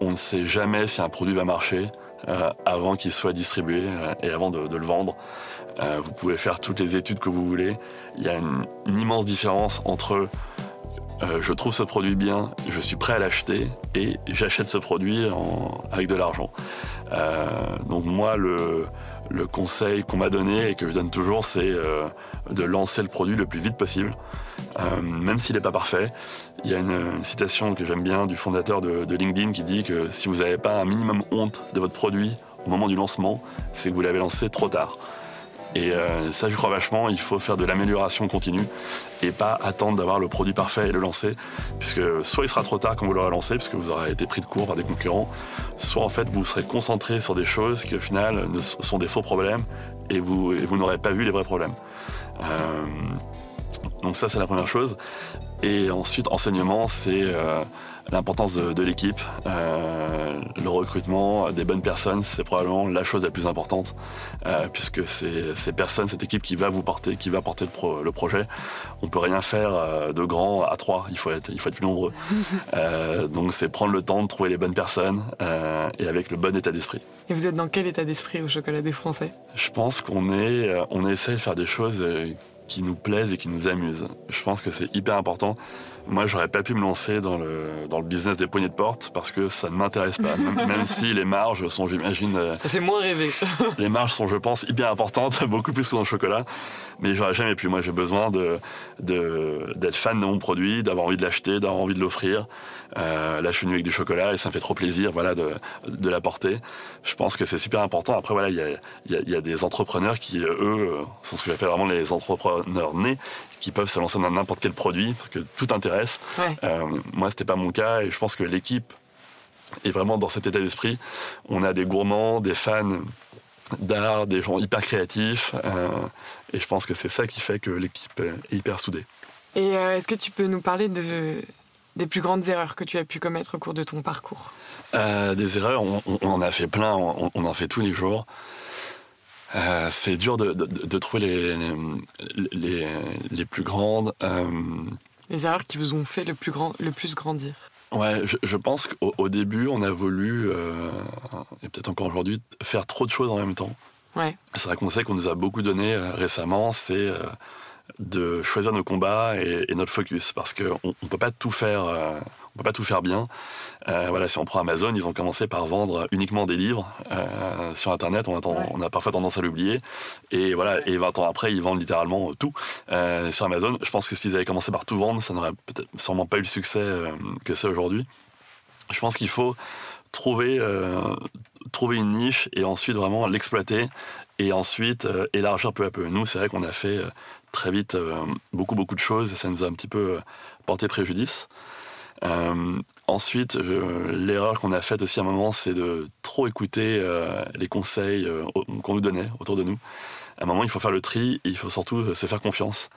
on ne sait jamais si un produit va marcher avant qu'il soit distribué et avant de, le vendre. vous pouvez faire toutes les études que vous voulez. Il y a une, immense différence entre je trouve ce produit bien, je suis prêt à l'acheter et j'achète ce produit avec de l'argent. donc moi, le, le conseil qu'on m'a donné et que je donne toujours, c'est euh, de lancer le produit le plus vite possible, euh, même s'il n'est pas parfait. Il y a une, citation que j'aime bien du fondateur de, LinkedIn qui dit que si vous n'avez pas un minimum honte de votre produit au moment du lancement, c'est que vous l'avez lancé trop tard. Et euh, ça, je crois vachement, il faut faire de l'amélioration continue et pas attendre d'avoir le produit parfait et le lancer, puisque soit il sera trop tard quand vous l'aurez lancé, puisque vous aurez été pris de court par des concurrents, soit en fait vous serez concentré sur des choses qui au final sont des faux problèmes et vous, vous n'aurez pas vu les vrais problèmes. Euh, donc ça, c'est la première chose. Et ensuite, enseignement, c'est euh, l'importance de, l'équipe. Euh, le recrutement des bonnes personnes, c'est probablement la chose la plus importante, euh, puisque c'est ces personnes, cette équipe qui va vous porter, qui va porter le, le projet. On peut rien faire de grand à trois. Il faut être, il faut être plus nombreux. donc, c'est prendre le temps de trouver les bonnes personnes et avec le bon état d'esprit. Et vous êtes dans quel état d'esprit au chocolat des Français? Je pense qu'on est, on essaie de faire des choses qui nous plaisent et qui nous amusent. Je pense que c'est hyper important. Moi, j'aurais pas pu me lancer dans le, dans le business des poignées de porte parce que ça ne m'intéresse pas. Même, si les marges sont, j'imagine. Euh, ça fait moins rêver. les marges sont, je pense, hyper importantes, beaucoup plus que dans le chocolat. Mais j'aurais jamais pu. Moi, j'ai besoin de, de, d'être fan de mon produit, d'avoir envie de l'acheter, d'avoir envie de l'offrir. Euh, là, je suis venu avec du chocolat et ça me fait trop plaisir, voilà, de, de l'apporter. Je pense que c'est super important. Après, voilà, il y a, y, a, y a des entrepreneurs qui, eux, euh, sont ce que j'appelle vraiment les entrepreneurs nés qui peuvent se lancer dans n'importe quel produit parce que tout intéresse. Ouais. Euh, moi, c'était pas mon cas et je pense que l'équipe est vraiment dans cet état d'esprit. On a des gourmands, des fans d'art, des gens hyper créatifs euh, et je pense que c'est ça qui fait que l'équipe est hyper soudée. Et euh, est-ce que tu peux nous parler de, des plus grandes erreurs que tu as pu commettre au cours de ton parcours? Euh, Des erreurs, on, on, en a fait plein, on, on en fait tous les jours. Euh, c'est dur de, de, de, trouver les, les, les plus grandes. Euh... Les erreurs qui vous ont fait le plus, grand, le plus grandir Ouais, je, je pense qu'au au début, on a voulu, euh, et peut-être encore aujourd'hui, faire trop de choses en même temps. Ouais. C'est un conseil qu'on nous a beaucoup donné récemment, c'est de choisir nos combats et, et, notre focus, parce qu'on ne peut pas tout faire on peut pas tout faire bien. Euh, voilà, si on prend Amazon, ils ont commencé par vendre uniquement des livres euh, sur Internet. On a, on a parfois tendance à l'oublier. Et voilà, et 20 ans après, ils vendent littéralement tout euh, sur Amazon. Je pense que s'ils avaient commencé par tout vendre, ça n'aurait peut-être sûrement pas eu le succès que c'est aujourd'hui. Je pense qu'il faut trouver trouver une niche et ensuite vraiment l'exploiter et ensuite élargir peu à peu. Nous, c'est vrai qu'on a fait très vite beaucoup beaucoup de choses et ça nous a un petit peu porté préjudice. Ensuite, l'erreur qu'on a faite aussi à un moment, c'est de trop écouter les conseils qu'on nous donnait autour de nous à un moment, il faut faire le tri il faut surtout se faire confiance.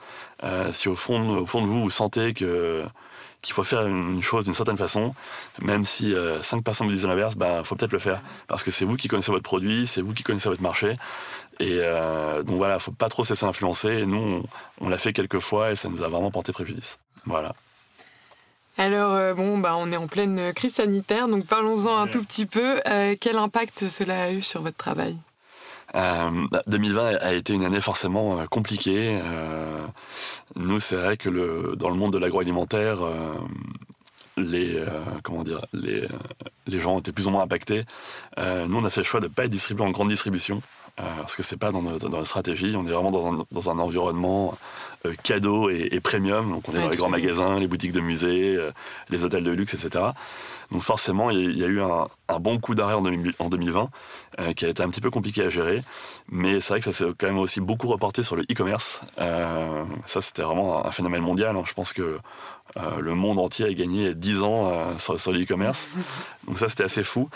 si au fond, au fond de vous, vous sentez que qu'il faut faire une chose d'une certaine façon, même si euh, cinq personnes vous disent l'inverse, ben, faut peut-être le faire. Parce que c'est vous qui connaissez votre produit, c'est vous qui connaissez votre marché. Et euh, donc voilà, faut pas trop se laisser influencer. Nous, on, l'a fait quelques fois et ça nous a vraiment porté préjudice. Voilà. Alors, euh, bon, bah, on est en pleine crise sanitaire, donc parlons-en un tout petit peu. quel impact cela a eu sur votre travail? 2020 euh, a été une année forcément euh, compliquée. Euh, nous, c'est vrai que le, dans le monde de l'agroalimentaire, les comment dire les, les gens étaient plus ou moins impactés. nous, on a fait le choix de ne pas être distribué en grande distribution. parce que c'est pas dans notre, dans stratégie. On est vraiment dans un, dans un environnement cadeau et, premium. Donc on est dans les grands magasins, les boutiques de musées, les hôtels de luxe, etc. Donc forcément, il y, a eu un, bon coup d'arrêt en, 2020 euh, qui a été un petit peu compliqué à gérer. Mais c'est vrai que ça s'est quand même aussi beaucoup reporté sur le e-commerce. Euh, ça, c'était vraiment un phénomène mondial. Hein. Je pense que euh, le monde entier a gagné 10 ans sur, sur, le e-commerce. Donc ça, c'était assez fou.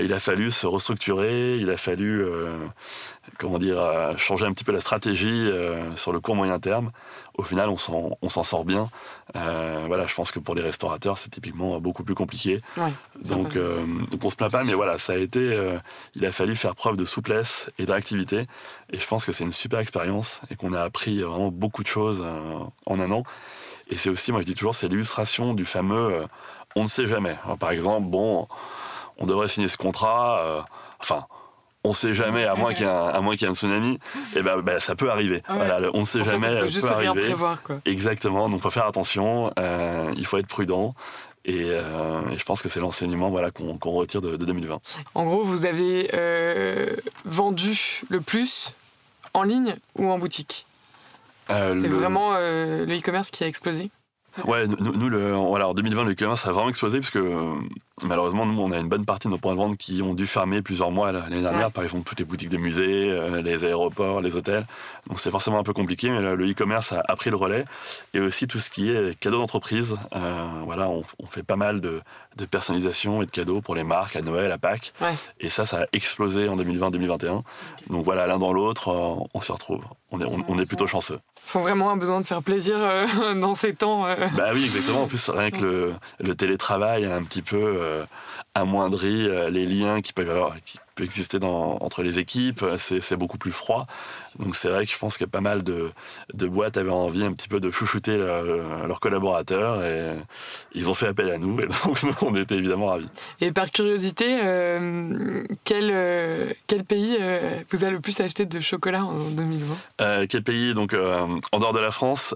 il a fallu se restructurer, il a fallu, comment dire, changer un petit peu la stratégie sur le court moyen terme au final, on s'en sort bien. Euh, voilà, je pense que pour les restaurateurs, c'est typiquement beaucoup plus compliqué. donc, euh, donc, on se plaint pas, mais voilà, ça a été. Euh, il a fallu faire preuve de souplesse et d'activité. Et je pense que c'est une super expérience et qu'on a appris vraiment beaucoup de choses en un an. Et c'est aussi, moi je dis toujours, c'est l'illustration du fameux on ne sait jamais. par exemple, bon, on devrait signer ce contrat. enfin, on sait jamais, à moins qu'il y ait un, un tsunami, et eh ben, ben, ça peut arriver. Voilà, on ne sait jamais, peut, peut arriver. Prévoir, quoi. Exactement, donc faut faire attention, euh, il faut être prudent. Euh, et, je pense que c'est l'enseignement voilà, qu'on retire de, 2020. En gros, vous avez euh, vendu le plus en ligne ou en boutique? C'est vraiment le e-commerce qui a explosé Ouais, nous, le, voilà, en 2020, le e-commerce a vraiment explosé parce que malheureusement, nous, on a une bonne partie de nos points de vente qui ont dû fermer plusieurs mois l'année dernière. Par exemple, toutes les boutiques de musées, euh, les aéroports, les hôtels. Donc, c'est forcément un peu compliqué, mais le e-commerce a, pris le relais. Et aussi tout ce qui est cadeaux d'entreprise. Euh, voilà, on, fait pas mal de, personnalisation et de cadeaux pour les marques à Noël, à Pâques. Et ça, ça a explosé en 2020-2021. Donc voilà, l'un dans l'autre, euh, on se retrouve. On est, on, est plutôt chanceux. Sans vraiment un besoin de faire plaisir dans ces temps. Bah oui, exactement. En plus, rien que le, télétravail a un petit peu euh, amoindri euh, les liens qui peuvent, avoir, peuvent exister dans, entre les équipes. C'est beaucoup plus froid. Donc c'est vrai que je pense que pas mal de, de, boîtes avaient envie un petit peu de chouchouter leurs collaborateurs et ils ont fait appel à nous et donc on était évidemment ravis. Et par curiosité, euh, quel, euh, quel pays euh, vous a le plus acheté de chocolat en 2020 Quel pays? Donc en dehors de la France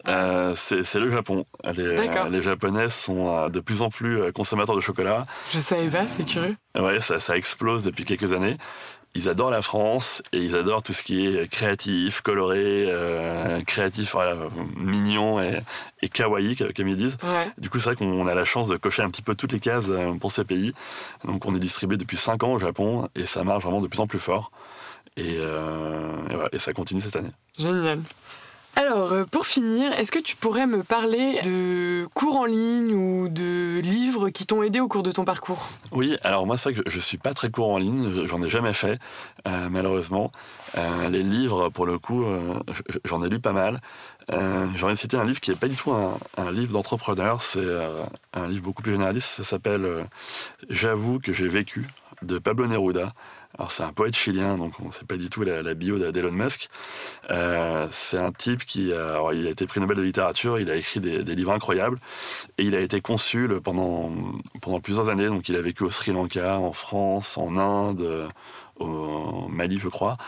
C'est le Japon. Les, les, Japonais sont de plus en plus consommateurs de chocolat. Je savais pas, c'est curieux. Ouais, ça, ça explose depuis quelques années ils adorent la France et ils adorent tout ce qui est créatif, coloré, euh, créatif, voilà, mignon et, et kawaii, comme ils disent. Du coup, c'est vrai qu'on a la chance de cocher un petit peu toutes les cases euh, pour ces pays. Donc, on est distribué depuis 5 ans au Japon et ça marche vraiment de plus en plus fort. Et, euh, et, voilà, et ça continue cette année. Génial. Alors, euh, pour finir, est-ce que tu pourrais me parler de cours en ligne ou de livres qui t'ont aidé au cours de ton parcours? Oui, alors moi, c'est vrai que je suis pas très cours en ligne, j'en ai jamais fait, euh, malheureusement. Euh, les livres, pour le coup, j'en ai lu pas mal. J'en ai cité un livre qui n'est pas du tout un, livre d'entrepreneur, c'est un livre beaucoup plus généraliste, ça s'appelle J'avoue que j'ai vécu de Pablo Neruda. Alors c'est un poète chilien, donc on ne sait pas du tout la, bio d'Elon Musk. Euh, c'est un type qui a, il a été prix Nobel de littérature, il a écrit des, livres incroyables et il a été consul pendant, plusieurs années. Donc il a vécu au Sri Lanka, en France, en Inde, au Mali je crois.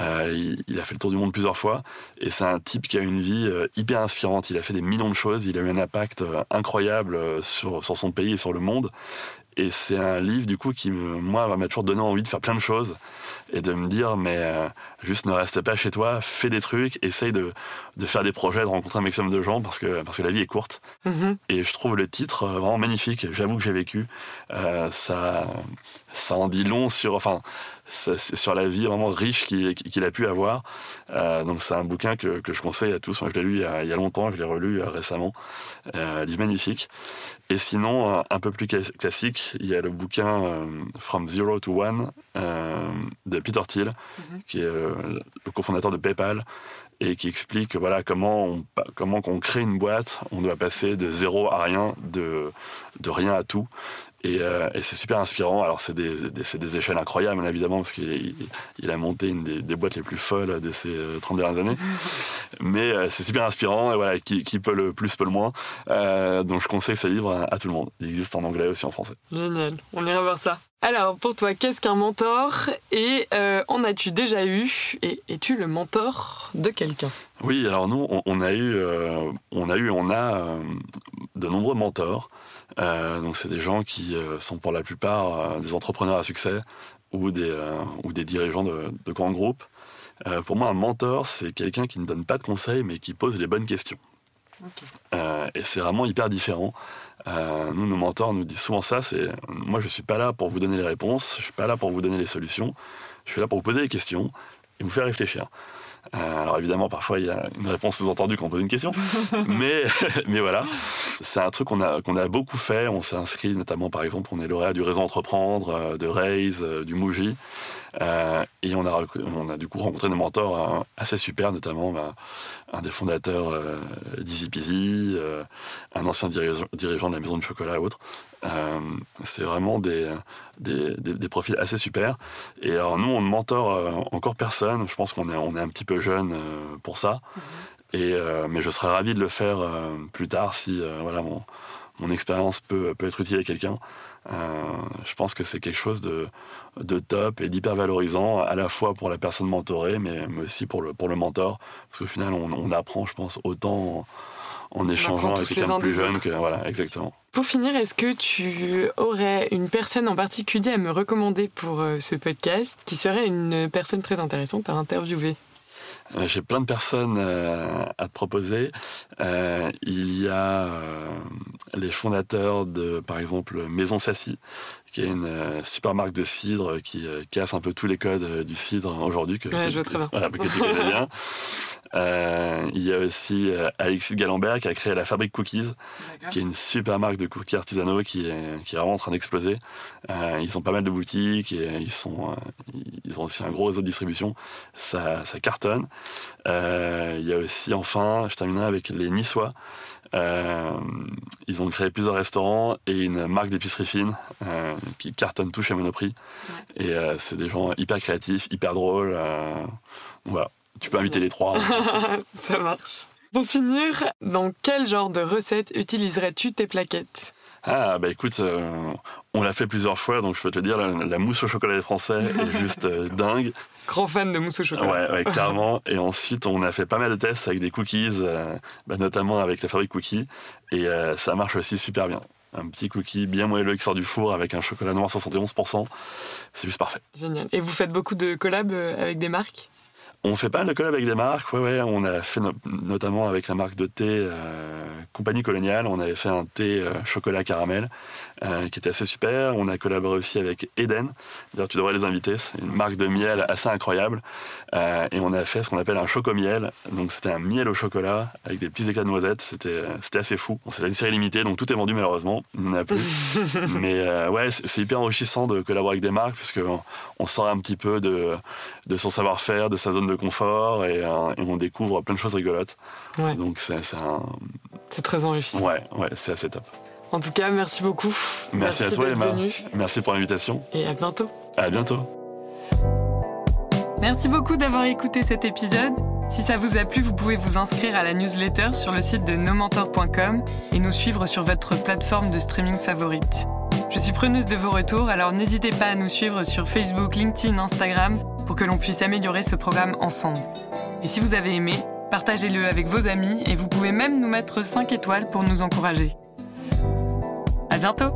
Euh, il, a fait le tour du monde plusieurs fois et c'est un type qui a une vie euh, hyper inspirante. Il a fait des millions de choses, il a eu un impact incroyable sur son pays et sur le monde. Et c'est un livre, du coup, qui, moi, m'a toujours donné envie de faire plein de choses et de me dire, mais euh, juste ne reste pas chez toi, fais des trucs, essaye de, de faire des projets, de rencontrer un maximum de gens parce que, parce que la vie est courte. Mm-hmm. Et je trouve le titre euh, vraiment magnifique. J'avoue que j'ai vécu. Euh, ça, ça en dit long sur, enfin, sur la vie vraiment riche qu'il a pu avoir. donc c'est un bouquin que, que, je conseille à tous. Moi, je l'ai lu il y, a, il y, a, longtemps, je l'ai relu récemment. Euh, livre magnifique. Et sinon, un peu plus classique, il y a le bouquin From Zero to One de Peter Thiel, mm-hmm. qui est le cofondateur de PayPal et qui explique voilà comment on, comment qu'on crée une boîte, on doit passer de zéro à rien, de, de rien à tout. Et, euh, et c'est super inspirant. Alors, c'est des, des, des, échelles incroyables, évidemment, parce qu'il il, a monté une des, des, boîtes les plus folles de ces 30 euh, dernières années. Mais euh, c'est super inspirant, et voilà, qui, qui, peut le plus, peut le moins. Euh, donc, je conseille ce livre à, à, tout le monde. Il existe en anglais aussi en français. Génial, on ira voir ça. Alors, pour toi, qu'est-ce qu'un mentor Et en as-tu déjà eu Et es-tu le mentor de quelqu'un? Oui, alors nous, on, on, a eu, on a eu, on a de nombreux mentors. Euh, donc c'est des gens qui euh, sont pour la plupart euh, des entrepreneurs à succès ou des, dirigeants de grands groupes. pour moi, un mentor, c'est quelqu'un qui ne donne pas de conseils, mais qui pose les bonnes questions. Et c'est vraiment hyper différent. nous, nos mentors nous disent souvent ça, c'est moi je suis pas là pour vous donner les réponses, je suis pas là pour vous donner les solutions, je suis là pour vous poser des questions et vous faire réfléchir. Euh, alors évidemment, parfois il y a une réponse sous-entendue quand on pose une question, mais mais voilà, c'est un truc qu'on a qu'on a beaucoup fait. On s'est inscrit notamment, par exemple, on est lauréat du réseau entreprendre, euh, de Raise, euh, du Mouji, et on a on a du coup rencontré des mentors assez super, notamment bah, un des fondateurs euh, d'Easy Peasy, un ancien dirigeant, dirigeant de la maison du chocolat et autres. C'est vraiment des, des, des, profils assez super. Et alors nous, on ne mentor euh, encore personne. Je pense qu'on est, on est un petit peu jeune euh, pour ça. Mhm. Et, mais je serais ravi de le faire plus tard si voilà, mon, mon expérience peut, peut être utile à quelqu'un. je pense que c'est quelque chose de, de top et d'hyper valorisant, à la fois pour la personne mentorée, mais, mais aussi pour le, pour le mentor. Parce qu'au final, on, on, apprend, je pense, autant en échangeant avec quelqu'un de plus jeune que voilà exactement. Pour finir, est-ce que tu aurais une personne en particulier à me recommander pour euh, ce podcast qui serait une personne très intéressante à interviewer? Euh, j'ai plein de personnes euh, à te proposer. il y a les fondateurs de, par exemple, Maison Sassy, qui est une euh, super marque de cidre qui euh, casse un peu tous les codes euh, du cidre aujourd'hui. Que, ouais, je vois très bien. Voilà, que tu connais bien. Euh, il y a aussi Alexis Galambert qui a créé la Fabrique Cookies, qui est une super marque de cookies artisanaux qui est, qui est vraiment en train d'exploser. Euh, ils ont pas mal de boutiques et ils sont, ils ont aussi un gros réseau de distribution. Ça, ça cartonne. Euh, il y a aussi enfin, je terminerai avec les Niçois. Euh, ils ont créé plusieurs restaurants et une marque d'épicerie fine euh, qui cartonne tout chez Monoprix. Et euh, c'est des gens hyper créatifs, hyper drôles. voilà, tu peux inviter les trois. Ça marche. Pour finir, dans quel genre de recette utiliserais-tu tes plaquettes? Ah, bah écoute, euh, on l'a fait plusieurs fois, donc je peux te dire, la, mousse au chocolat des Français est juste euh, dingue. Grand fan de mousse au chocolat. Ouais, ouais clairement. et ensuite, on a fait pas mal de tests avec des cookies, euh, bah, notamment avec la fabrique cookies, et ça marche aussi super bien. Un petit cookie bien moelleux qui sort du four avec un chocolat noir 71%, c'est juste parfait. Génial. Et vous faites beaucoup de collabs avec des marques? On fait pas de collab avec des marques, ouais, ouais. On a fait notamment avec la marque de thé euh, Compagnie Coloniale. On avait fait un thé euh, chocolat caramel euh, qui était assez super. On a collaboré aussi avec Eden. D'ailleurs, tu devrais les inviter. C'est une marque de miel assez incroyable. Euh, et on a fait ce qu'on appelle un chocomiel. Donc, c'était un miel au chocolat avec des petits éclats de noisettes. C'était, c'était assez fou. Bon, c'est une série limitée, donc tout est vendu malheureusement. Il n'y en a plus. Mais ouais, c'est hyper enrichissant de collaborer avec des marques puisque on sort un petit peu de, de son savoir-faire, de sa zone de de confort et, euh, et, on découvre plein de choses rigolotes. Donc c'est un... C'est très enrichissant. Ouais, ouais, c'est assez top. En tout cas, merci beaucoup. Merci, à toi, Emma. Merci pour l'invitation. Et à bientôt. À bientôt. Merci beaucoup d'avoir écouté cet épisode. Si ça vous a plu, vous pouvez vous inscrire à la newsletter sur le site de nomentor.com et nous suivre sur votre plateforme de streaming favorite. Je suis preneuse de vos retours, alors n'hésitez pas à nous suivre sur Facebook, LinkedIn, Instagram pour que l'on puisse améliorer ce programme ensemble. Et si vous avez aimé, partagez-le avec vos amis et vous pouvez même nous mettre 5 étoiles pour nous encourager. À bientôt!